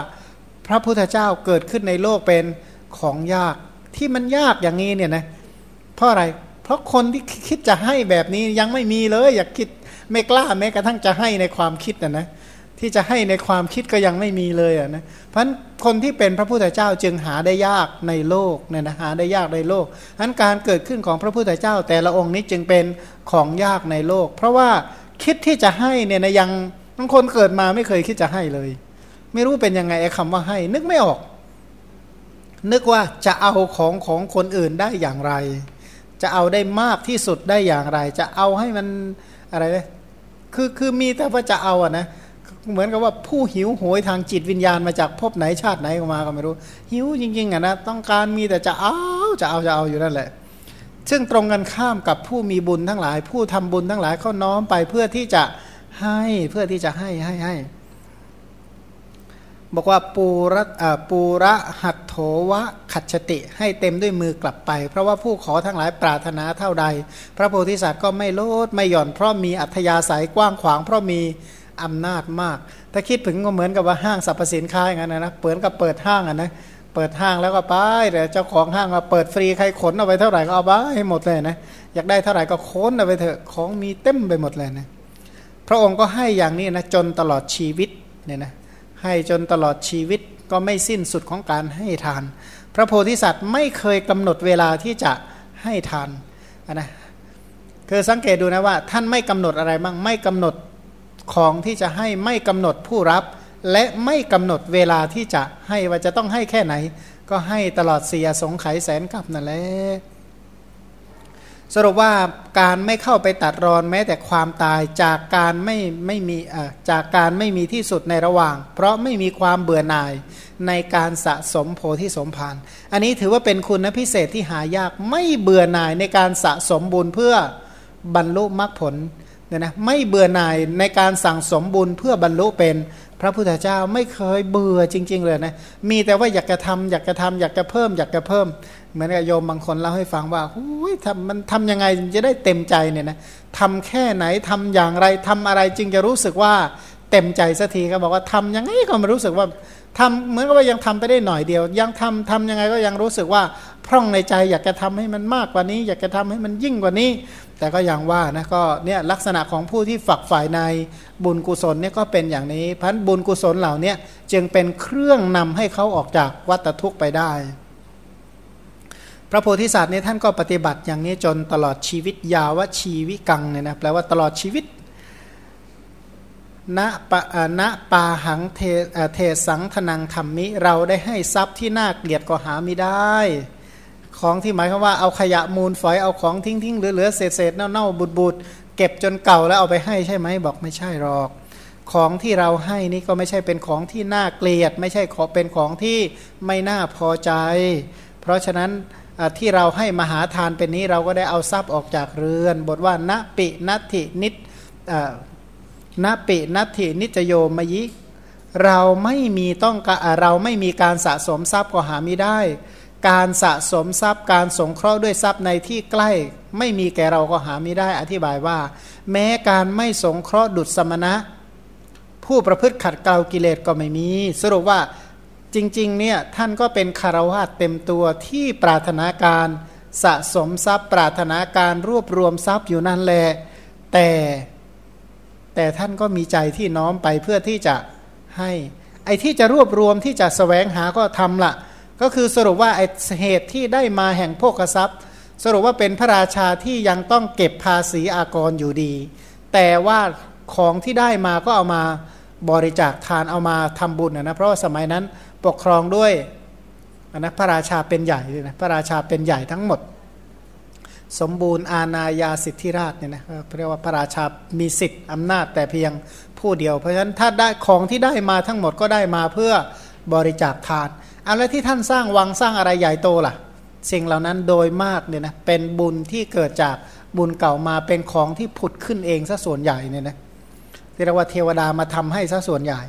Speaker 1: พระพุทธเจ้าเกิดขึ้นในโลกเป็นของยากที่มันยากอย่างนี้เนี่ยนะเพราะอะไร เพราะคนที่คิดจะให้แบบนี้ยังไม่มีเลย อยากคิดไม่กล้าแม้กระทั่งจะให้ในความคิดนะนะที่จะให้ในความคิดก็ยังไม่มีเลยอะนะเพราะ คนที่เป็นพระพุทธเจ้าจึงหาได้ยากในโลกเนี่ยนะหาได้ยากในโลกอันการเกิดขึ้นของพระพุทธเจ้า แต่ละองค์นี้จึงเป็นของยากในโลก เพราะว่าคิดที่จะให้เนี่ยนะยังบางคนเกิดมาไม่เคยคิดจะให้เลย ไม่รู้เป็นยังไงไอ้คำว่าให้ นึกไม่ออก นึกว่าจะเอาของของคนอื่นได้อย่างไร จะเอาได้มากที่สุดได้อย่างไร จะเอาให้มันอะไรเลยคือคือมีแต่ว่าจะเอาอะนะ เหมือนกับว่าผู้หิวโหยทางจิตวิญญาณมาจากภพไหนชาติไหนมาก็ไม่รู้ หิวจริงๆอะนะต้องการมีแต่จะเอาจะเอาจะเอาอยู่นั่นแหละ ซึ่งตรงกันข้ามกับผู้มีบุญทั้งหลาย ผู้ทำบุญทั้งหลายเขาน้อมไปเพื่อที่จะให้เพื่อที่จะให้ให้ให้บอกว่าปูระปูระหัตโถวะขัดชติให้เต็มด้วยมือกลับไป เพราะว่าผู้ขอทั้งหลายปรารถนาเท่าใด พระโพธิสัตว์ก็ไม่ลดไม่หย่อนเพราะมีอัธยาศัยกว้างขวางเพราะมี อำนาจมาก ถ้าคิดถึงก็เหมือนกับว่าห้างสรรพสินค้าอย่างนั้นนะเปิดกับเปิดห้างอะนะเปิดห้างแล้วก็ไปแต่เจ้าของห้างมาเปิดฟรีใครขนเอาไปเท่าไหร่ก็เอาไปให้หมดเลยนะอยากได้เท่าไหร่ก็ค้นเอาไปเถอะของมีเต็มไปหมดเลยนะพระองค์ก็ให้อย่างนี้นะจนตลอดชีวิตเนี่ยนะให้จนตลอดชีวิตก็ไม่สิ้นสุดของการให้ทาน พระโพธิสัตว์ไม่เคยกำหนดเวลาที่จะให้ทานนะคือสังเกตดูนะว่าท่านไม่กำหนดอะไรบ้างไม่กำหนด ของที่จะให้ไม่กำหนดผู้รับ และไม่กำหนดเวลาที่จะให้ว่าจะต้องให้แค่ไหน ก็ให้ตลอดเสียสงไขแสนกับนั่นแหละสรุปว่าการไม่เข้าไปตัดรอนแม้แต่ความตายจากการไม่ไม่มีจากการไม่มีที่สุดในระหว่าง เพราะไม่มีความเบื่อหน่ายในการสะสมโพธิสมภารอันนี้ถือว่าเป็นคุณพิเศษที่หายากไม่เบื่อหน่ายในการสะสมบุญเพื่อบรรลุมรรคผล เนี่ยนะไม่เบื่อหน่ายในการสั่งสมบุญเพื่อบรรลุเป็นพระพุทธเจ้าไม่เคยเบื่อจริง ๆ เลยนะมีแต่ว่าอยากจะทำอยากจะทำอยากจะเพิ่ม อยากจะเพิ่ม เหมือนกับโยมบางคนเล่าให้ฟังว่าหุยทำมันทำยังไงจะได้เต็มใจเนี่ยนะทำแค่ไหนทำอย่างไรทำอะไรจึงจะรู้สึกว่าเต็มใจสักทีก็บอกว่าทำยังไงก็ไม่รู้สึกว่าทำเหมือนกับว่ายังทำไปได้หน่อยเดียว ยังทำทำยังไงก็ยังรู้สึกว่าพร่องในใจ อยากจะทำให้มันมากกว่านี้ อยากจะทำให้มันยิ่งกว่านี้ แต่ก็ยังว่านะก็เนี่ยลักษณะของผู้ที่ฝักฝ่ายในบุญกุศลเนี่ยก็เป็นอย่างนี้พันบุญกุศลเหล่านี้จึงเป็นเครื่องนำให้เขาออกจากวัฏทุกข์ไปได้ พระโพธิสัตว์เนี่ยท่านก็ปฏิบัติอย่างนี้จนตลอดชีวิตยาวชีวิกังเนี่ยนะแปลว่าตลอดชีวิตณปะณปาหังเทเทสังธนังธรรมิ เราได้ให้ทรัพย์ที่น่าเกลียดก็หาไม่ได้ ของที่หมายความว่าเอาขยะมูลฝอยเอาของทิ้งทิ้งเหลือเหลือเศษเศษเน่าเน่าบุดบุดเก็บจนเก่าแล้วเอาไปให้ใช่ไหมบอกไม่ใช่หรอก ของที่เราให้นี่ก็ไม่ใช่เป็นของที่น่าเกลียด ไม่ใช่ขอเป็นของที่ไม่น่าพอใจ เพราะฉะนั้นที่เราให้มหาทานเป็นนี้เราก็ได้เอาทรัพย์ออกจากเรือน บทว่าณปินัตถินิณปินัตถินิจโยมยิ เราไม่มีต้องเราไม่มีการสะสมทรัพย์ก็หาไม่ได้ การสะสมทรัพย์ การสงเคราะห์ด้วยทรัพย์ในที่ใกล้ ไม่มีแก่เราก็หาไม่ได้อธิบายว่า แม้การไม่สงเคราะห์ดุจสมณะ ผู้ประพฤติขัดเกลากิเลสก็ไม่มี สรุปว่าจริงๆเนี่ยท่านก็เป็นคารวะเต็มตัวที่ปรารถนาการสะสมทรัพย์ ปรารถนาการรวบรวมทรัพย์อยู่นั่นแหละแต่แต่ท่านก็มีใจที่น้อมไปเพื่อที่จะให้ ไอ้ที่จะรวบรวมที่จะสแสวงหาก็ทำละ ก็คือสรุปว่าไอเหตุที่ได้มาแห่งโภกทรัพย์ สรุปว่าเป็นพระราชาที่ยังต้องเก็บภาษีอากรอยู่ดี แต่ว่าของที่ได้มาก็เอามาบริจาคทานเอามาทำบุญนะเพราะว่าสมัยนั้นปกครองด้วยนะพระราชาเป็นใหญ่เลยนะพระราชาเป็นใหญ่ทั้งหมด สมบูรณ์อาณาญาสิทธิราชเนี่ยนะเรียกว่าพระราชามีสิทธิ์อำนาจแต่เพียงผู้เดียว เพราะฉะนั้นถ้าได้ของที่ได้มาทั้งหมดก็ได้มาเพื่อบริจาคทาน เอาแล้วที่ท่านสร้างวังสร้างอะไรใหญ่โตล่ะ สิ่งเหล่านั้นโดยมากเนี่ยนะเป็นบุญที่เกิดจากบุญเก่ามาเป็นของที่ผุดขึ้นเองซะส่วนใหญ่เนี่ยนะที่เรียกว่าเทวดามาทำให้ซะส่วนใหญ่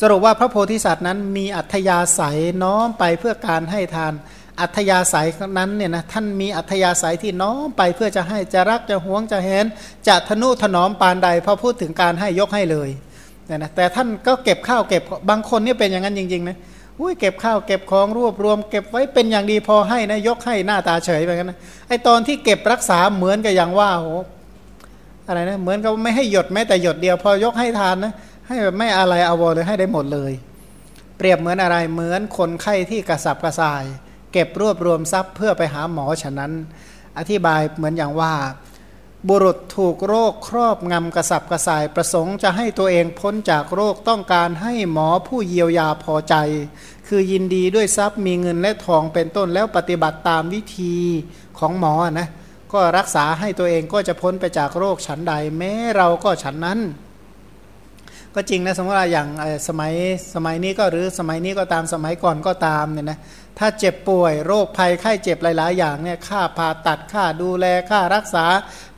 Speaker 1: สรุปว่าพระโพธิสัตว์นั้นมีอัธยาศัยน้อมไปเพื่อการให้ทาน อัธยาศัยนั้นเนี่ยนะท่านมีอัธยาศัยที่น้อมไปเพื่อจะให้จะรักจะหวงจะเห็นจะทนุถนอมปานใดพอพูดถึงการให้ยกให้เลย เนี่ยนะแต่ท่านก็เก็บข้าวเก็บบางคนนี่เป็นอย่างนั้นจริงๆนะอุ้ยเก็บข้าวเก็บของรวบรวม เก็บไว้เป็นอย่างดีพอให้นะยกให้หน้าตาเฉยไปกันนะไอตอนที่เก็บรักษาเหมือนกับอย่างว่าโหอะไรนะเหมือนกับไม่ให้หยดแม้แต่หยดเดียว พอยกให้ทานนะให้แบบไม่อะไรอาวรเลยให้ได้หมดเลย เปรียบเหมือนอะไรเหมือนคนไข้ที่กระสับกระส่าย เก็บรวบรวมทรัพย์เพื่อไปหาหมอฉะนั้น อธิบายเหมือนอย่างว่า บุรุษถูกโรคครอบงำกระสับกระส่ายประสงค์จะให้ตัวเองพ้นจากโรคต้องการให้หมอผู้เยียวยาพอใจ คือยินดีด้วยทรัพย์มีเงินและทองเป็นต้นแล้วปฏิบัติตามวิธีของหมอนะก็รักษาให้ตัวเองก็จะพ้นไปจากโรคฉันใดแม้เราก็ฉันนั้น ก็จริงนะสมมติว่าอย่างสมัยสมัยนี้ก็หรือสมัยนี้ก็ตามสมัยก่อนก็ตามเนี่ยนะถ้าเจ็บป่วยโรคภัยไข้เจ็บหลาย ๆ อย่างเนี่ยค่าผ่าตัดค่าดูแลค่ารักษา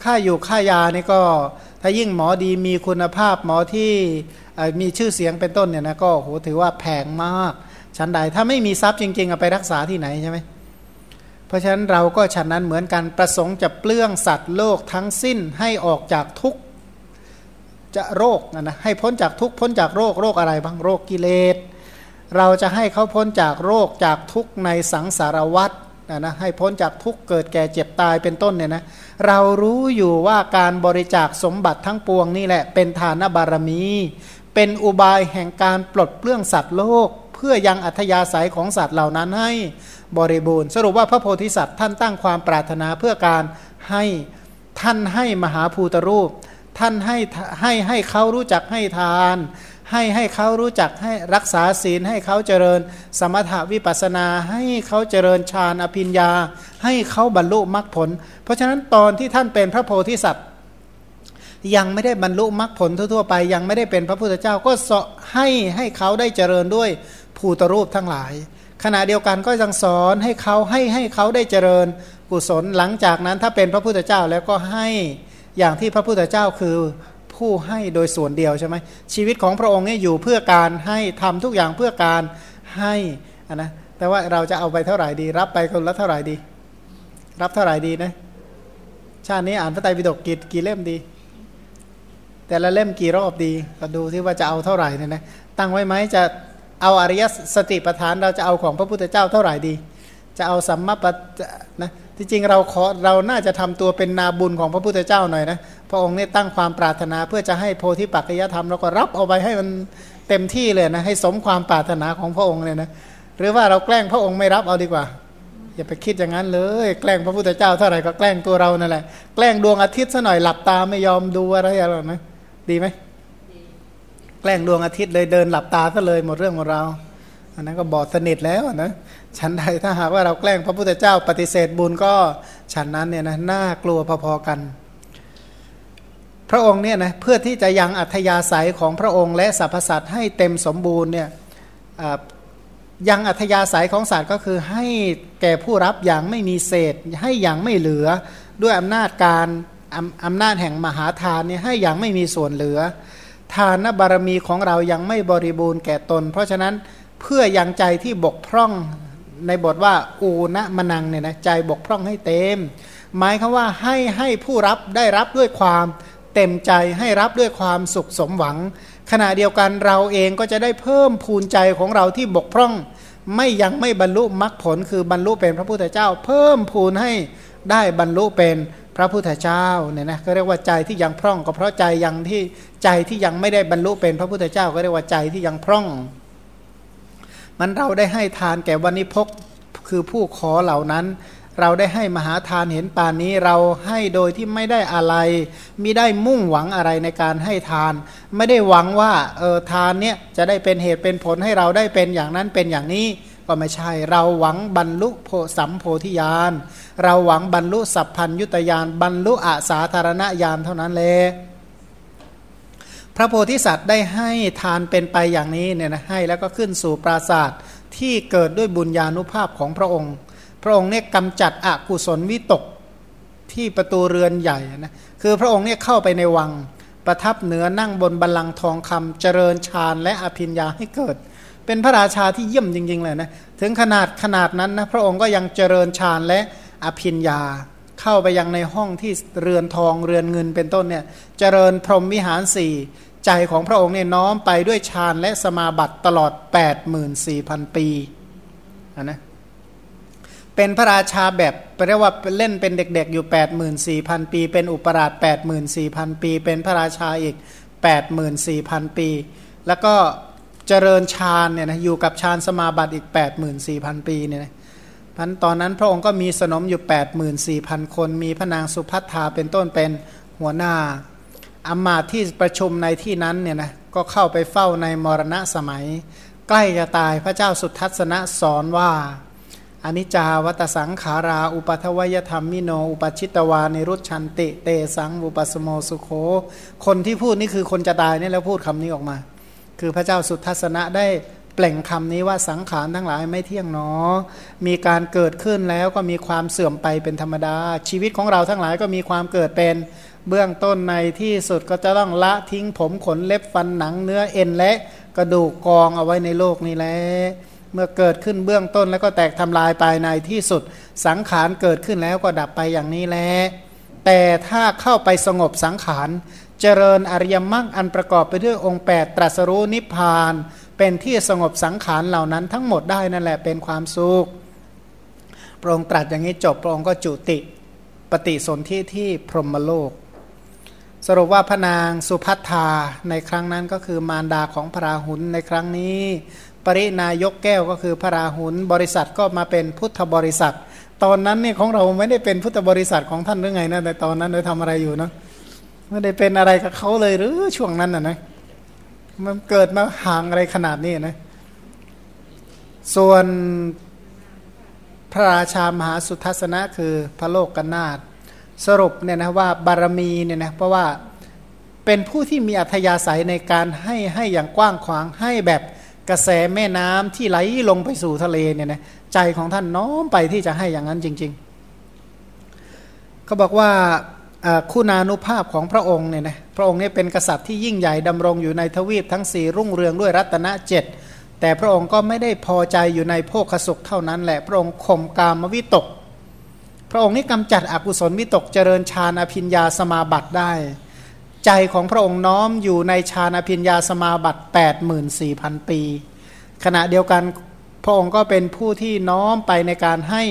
Speaker 1: ค่าอยู่ค่ายานี่ก็ ถ้ายิ่งหมอดีมีคุณภาพหมอที่มีชื่อเสียงเป็นต้นเนี่ยนะก็โหถือว่าแพงมากชั้นใดถ้าไม่มีทรัพย์จริง ๆเอาไปรักษาที่ไหนใช่ไหมเพราะฉะนั้นเราก็ฉะนั้นเหมือนกันประสงค์จะเปลื้องสัตว์โลกทั้งสิ้นให้ออกจากทุก จะโรคนะนะให้พ้นจากทุกพ้นจากโรคโรคอะไรบ้างโรคกิเลส เราจะให้เขาพ้นจากโรคจากทุกในสังสารวัฏนะนะให้พ้นจากทุกเกิดแก่เจ็บตายเป็นต้นเนี่ยนะเรารู้อยู่ว่าการบริจาคสมบัติทั้งปวงนี่แหละเป็นทานบารมี เป็นอุบายแห่งการปลดเปลื้องสัตว์โลก เพื่อยังอัธยาศัยของสัตว์เหล่านั้นให้บริบูรณ์ สรุปว่าพระโพธิสัตว์ท่านตั้งความปรารถนาเพื่อการให้ท่านให้มหาภูตรูป ท่านให้ให้ให้เขารู้จักให้ทาน ให้ให้เขารู้จักให้รักษาศีลให้เขาเจริญ สมถวิปัสนา ให้เขาเจริญฌานอภิญญา ให้เขาบรรลุมรรคผล เพราะฉะนั้นตอนที่ท่านเป็นพระโพธิสัตว์ยังไม่ได้บรรลุมรรคผลทั่วๆไป ยังไม่ได้เป็นพระพุทธเจ้าก็สให้ให้เขาได้เจริญด้วยภูตรูปทั้งหลาย ขณะเดียวกันก็ยังสอนให้เขาให้ให้เขาได้เจริญกุศลหลังจากนั้นถ้าเป็นพระพุทธเจ้าแล้วก็ให้ อย่างที่พระพุทธเจ้าคือผู้ให้โดยส่วนเดียวใช่ไหมชีวิตของพระองค์เนี่ยอยู่เพื่อการให้ทำทุกอย่างเพื่อการให้นะแต่ว่าเราจะเอาไปเท่าไหร่ดี รับไปคนละเท่าไหร่ดี รับเท่าไหร่ดีนะชาตินี้อ่านพระไตรปิฎกกี่กี่เล่มดี แต่ละเล่มกี่รอบดีก็ดูที่ว่าจะเอาเท่าไหร่เนี่ยนะตั้งไว้ไหมจะเอาอริยสติปัฏฐานเราจะเอาของพระพุทธเจ้าเท่าไหร่ดี จะเอาสัมมาปนะ ที่จริงเราขอเราน่าจะทำตัวเป็นนาบุญของพระพุทธเจ้าหน่อยนะพระองค์เนี่ยตั้งความปรารถนาเพื่อจะให้โพธิปัจจยธรรมเราก็รับเอาไปให้มันเต็มที่เลยนะให้สมความปรารถนาของพระองค์เลยนะหรือว่าเราแกล้งพระองค์ไม่รับเอาดีกว่า อย่าไปคิดอย่างนั้นเลย แกล้งพระพุทธเจ้าเท่าไหร่ก็แกล้งตัวเรานั่นแหละแกล้งดวงอาทิตย์ซะหน่อยหลับตาไม่ยอมดูอะไรอะไรนะดีไหมแกล้งดวงอาทิตย์เลยเดินหลับตาซะเลยหมดเรื่องหมดเรา อันนั้นก็บอดสนิทแล้วนะชั้นใดถ้าหากว่าเราแกล้งพระพุทธเจ้าปฏิเสธบุญก็ชั้นนั้นเนี่ยนะน่ากลัวพอๆกัน พระองค์เนี่ยนะเพื่อที่จะยังอัธยาศัยของพระองค์และสรรพสัตว์ให้เต็มสมบูรณ์เนี่ยยังอัธยาศัยของสัตว์ก็คือให้แก่ผู้รับอย่างไม่มีเศษ ให้อย่างไม่เหลือด้วยอำนาจการอำนาจแห่งมหาทานเนี่ยให้อย่างไม่มีส่วนเหลือ ทานบารมีของเรายังไม่บริบูรณ์แก่ตน เพราะฉะนั้น เพื่อยังใจที่บกพร่องในบทว่าอูนะมนังเนี่ยนะใจบกพร่องให้เต็ม หมายคือว่าให้ให้ผู้รับได้รับด้วยความเต็มใจให้รับด้วยความสุขสมหวัง ขณะเดียวกันเราเองก็จะได้เพิ่มพูนใจของเราที่บกพร่อง ไม่ยังไม่บรรลุมรรคผลคือบรรลุเป็นพระพุทธเจ้า เพิ่มพูนให้ได้บรรลุเป็นพระพุทธเจ้าเนี่ยนะก็เรียกว่าใจที่ยังพร่อง ก็เพราะใจยังที่ใจที่ยังไม่ได้บรรลุเป็นพระพุทธเจ้า ก็เรียกว่าใจที่ยังพร่อง มันเราได้ให้ทานแก่วันนิพกคือผู้ขอเหล่านั้น เราได้ให้มหาทานเห็นป่านนี้เราให้โดยที่ไม่ได้อะไรมิได้มุ่งหวังอะไรในการให้ทาน ไม่ได้หวังว่าเออทานเนี่ยจะได้เป็นเหตุเป็นผลให้เราได้เป็นอย่างนั้นเป็นอย่างนี้ก็ไม่ใช่เราหวังบรรลุโพสัมโพธิญาณเราหวังบรรลุสัพพัญยุตยานบรรลุอาสาธารณญาณเท่านั้นเลย พระโพธิสัตว์ได้ให้ทานเป็นไปอย่างนี้เนี่ยนะให้แล้วก็ขึ้นสู่ปราศาสตร์ที่เกิดด้วยบุญญาณุภาพของพระองค์ พระองค์เนี่ยกำจัดอกุศลวิตกที่ประตูเรือนใหญ่นะคือพระองค์เนี่ยเข้าไปในวัง ประทับเหนือนั่งบนบัลลังก์ทองคำเจริญฌานและอภิญญาให้เกิด เป็นพระราชาที่เยี่ยมจริงๆเลยนะถึงขนาดขนาดนั้นนะพระองค์ก็ยังเจริญฌานและอภิญญา เข้าไปยังในห้องที่เรือนทองเรือนเงินเป็นต้นเนี่ยเจริญพรหมวิหารสี่ใจของพระองค์เนี่ยน้อมไปด้วยฌานและสมาบัติตลอด 84,000 ปีนะเป็นพระราชาแบบเรียกว่าเล่นเป็นเด็กๆอยู่ 84,000 ปี เป็นอุปราช 84,000 ปี เป็นพระราชาอีก 84,000 ปี แล้วก็เจริญฌานเนี่ยนะอยู่กับฌานสมาบัติอีก 84,000 ปีเนี่ยนะ พันตอนนั้นพระองค์ก็มีสนมอยู่ 84,000 คน มีพระนางสุพัฒนาเป็นต้นเป็นหัวหน้าอามาที่ประชุมในที่นั้นเนี่ยนะก็เข้าไปเฝ้าในมรณะสมัย ใกล้จะตายพระเจ้าสุทัศนะสอนว่าอนิจจาวัตสังขารา อุปัทวยธรรมมิโน อุปชิตวานิรุชันติ เตสังอุปสโมสุโขคนที่พูดนี่คือคนจะตายนี่แล้วพูดคำนี้ออกมา คือพระเจ้าสุทัศนะได้ เปล่งคำนี้ว่าสังขารทั้งหลายไม่เที่ยงเนอ มีการเกิดขึ้นแล้วก็มีความเสื่อมไปเป็นธรรมดา ชีวิตของเราทั้งหลายก็มีความเกิดเป็นเบื้องต้นในที่สุดก็จะต้องละทิ้งผมขนเล็บฟันหนังเนื้อเอ็นและกระดูกกองเอาไว้ในโลกนี้แหละเมื่อเกิดขึ้นเบื้องต้นแล้วก็แตกทำลายไปในที่สุด สังขารเกิดขึ้นแล้วก็ดับไปอย่างนี้แหละแต่ถ้าเข้าไปสงบสังขาร เจริญอริยมรรคอันประกอบไปด้วยองค์ 8 ตรัสรู้นิพพาน เป็นที่สงบสังขารเหล่านั้นทั้งหมดได้นั่นแหละเป็นความสุขพระองค์ตรัสอย่างนี้จบพระองค์ก็จุติปฏิสนธิที่พรหมโลก สรุปว่าพระนางสุพัทธาในครั้งนั้นก็คือมารดาของพระราหุลในครั้งนี้ ปรินายกแก้วก็คือพระราหุลบริษัทก็มาเป็นพุทธบริษัท ตอนนั้นเนี่ยของเราไม่ได้เป็นพุทธบริษัทของท่านหรือไงนะแต่ตอนนั้นเราทำอะไรอยู่นะไม่ได้เป็นอะไรกับเขาเลยหรือช่วงนั้นนะนะ มันเกิดมาห่างอะไรขนาดนี้นะ ส่วนพระราชามหาสุทัศนะคือพระโลกกนาถสรุปเนี่ยนะว่าบารมีเนี่ยนะเพราะว่าเป็นผู้ที่มีอัธยาศัยในการให้ให้อย่างกว้างขวางให้แบบกระแสแม่น้ำที่ไหลลงไปสู่ทะเลเนี่ยนะใจของท่านน้อมไปที่จะให้อย่างนั้นจริง ๆ เขาบอกว่า คุณานุภาพของพระองค์เนี่ยนะพระองค์นี้เป็นกษัตริย์ที่ยิ่งใหญ่ดำรงอยู่ในทวีปทั้งสี่รุ่งเรืองด้วยรัตนเจ็ดแต่พระองค์ก็ไม่ได้พอใจอยู่ในโภคสุขเท่านั้นแหละ พระองค์ข่มกามวิตก พระองค์นี้กำจัดอกุศลวิตกเจริญฌานอภิญญาสมาบัติได้ ใจของพระองค์น้อมอยู่ในฌานอภิญญาสมาบัติ84,000 ปี ขณะเดียวกันพระองค์ก็เป็นผู้ที่น้อมไปในการให้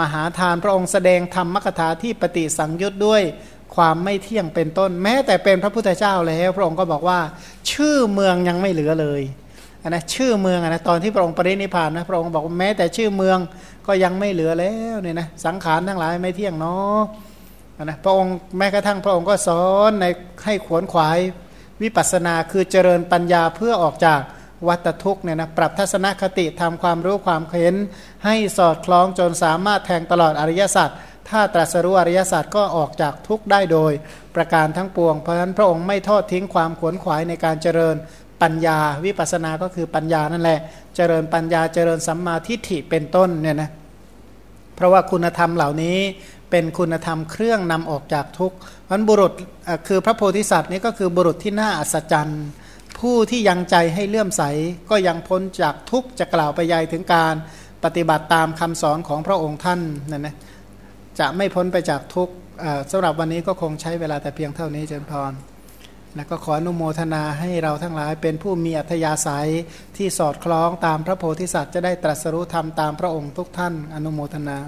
Speaker 1: มหาทานพระองค์แสดงธรรมกถาที่ปฏิสังยุตด้วยความไม่เที่ยงเป็นต้น แม้แต่เป็นพระพุทธเจ้าแล้ว พระองค์ก็บอกว่า ชื่อเมืองยังไม่เหลือเลยนะชื่อเมืองนะตอนที่พระองค์ปรินิพานนะพระองค์บอกว่าแม้แต่ชื่อเมืองก็ยังไม่เหลือแล้วเนี่ยนะสังขารทั้งหลายไม่เที่ยงเนาะนะพระองค์แม้กระทั่งพระองค์ก็สอนในให้ขวนขวายวิปัสสนาคือเจริญปัญญาเพื่อออกจาก วัตทุกเนี่ยนะปรับทัศนคติทำความรู้ความเห็น ให้สอดคล้องจนสามารถแทงตลอดอริยสัจถ้าตรัสรู้อริยสัจก็ออกจากทุกได้โดย ประการทั้งปวง เพราะฉะนั้นพระองค์ไม่ทอดทิ้งความขวนขวายในการเจริญปัญญาวิปัสสนาก็คือปัญญานั่นแหละ เจริญปัญญาเจริญสัมมาทิฏฐิเป็นต้นเนี่ยนะเพราะว่าคุณธรรมเหล่านี้เป็นคุณธรรมเครื่องนำออกจากทุกข์มันบุรุษคือพระโพธิสัตว์นี้ก็คือบุรุษที่น่าอัศจรรย์ ผู้ที่ยังใจให้เลื่อมใสก็ยังพ้นจากทุกข์จะกล่าวไปยายถึงการปฏิบัติตามคำสอนของพระองค์ท่านนั่นนะจะไม่พ้นไปจากทุกข์สำหรับวันนี้ก็คงใช้เวลาแต่เพียงเท่านี้เจริญพรนะก็ขออนุโมทนาให้เราทั้งหลายเป็นผู้มีอัธยาศัยที่สอดคล้องตามพระโพธิสัตว์จะได้ตรัสรู้ธรรมตามพระองค์ทุกท่านอนุโมทนา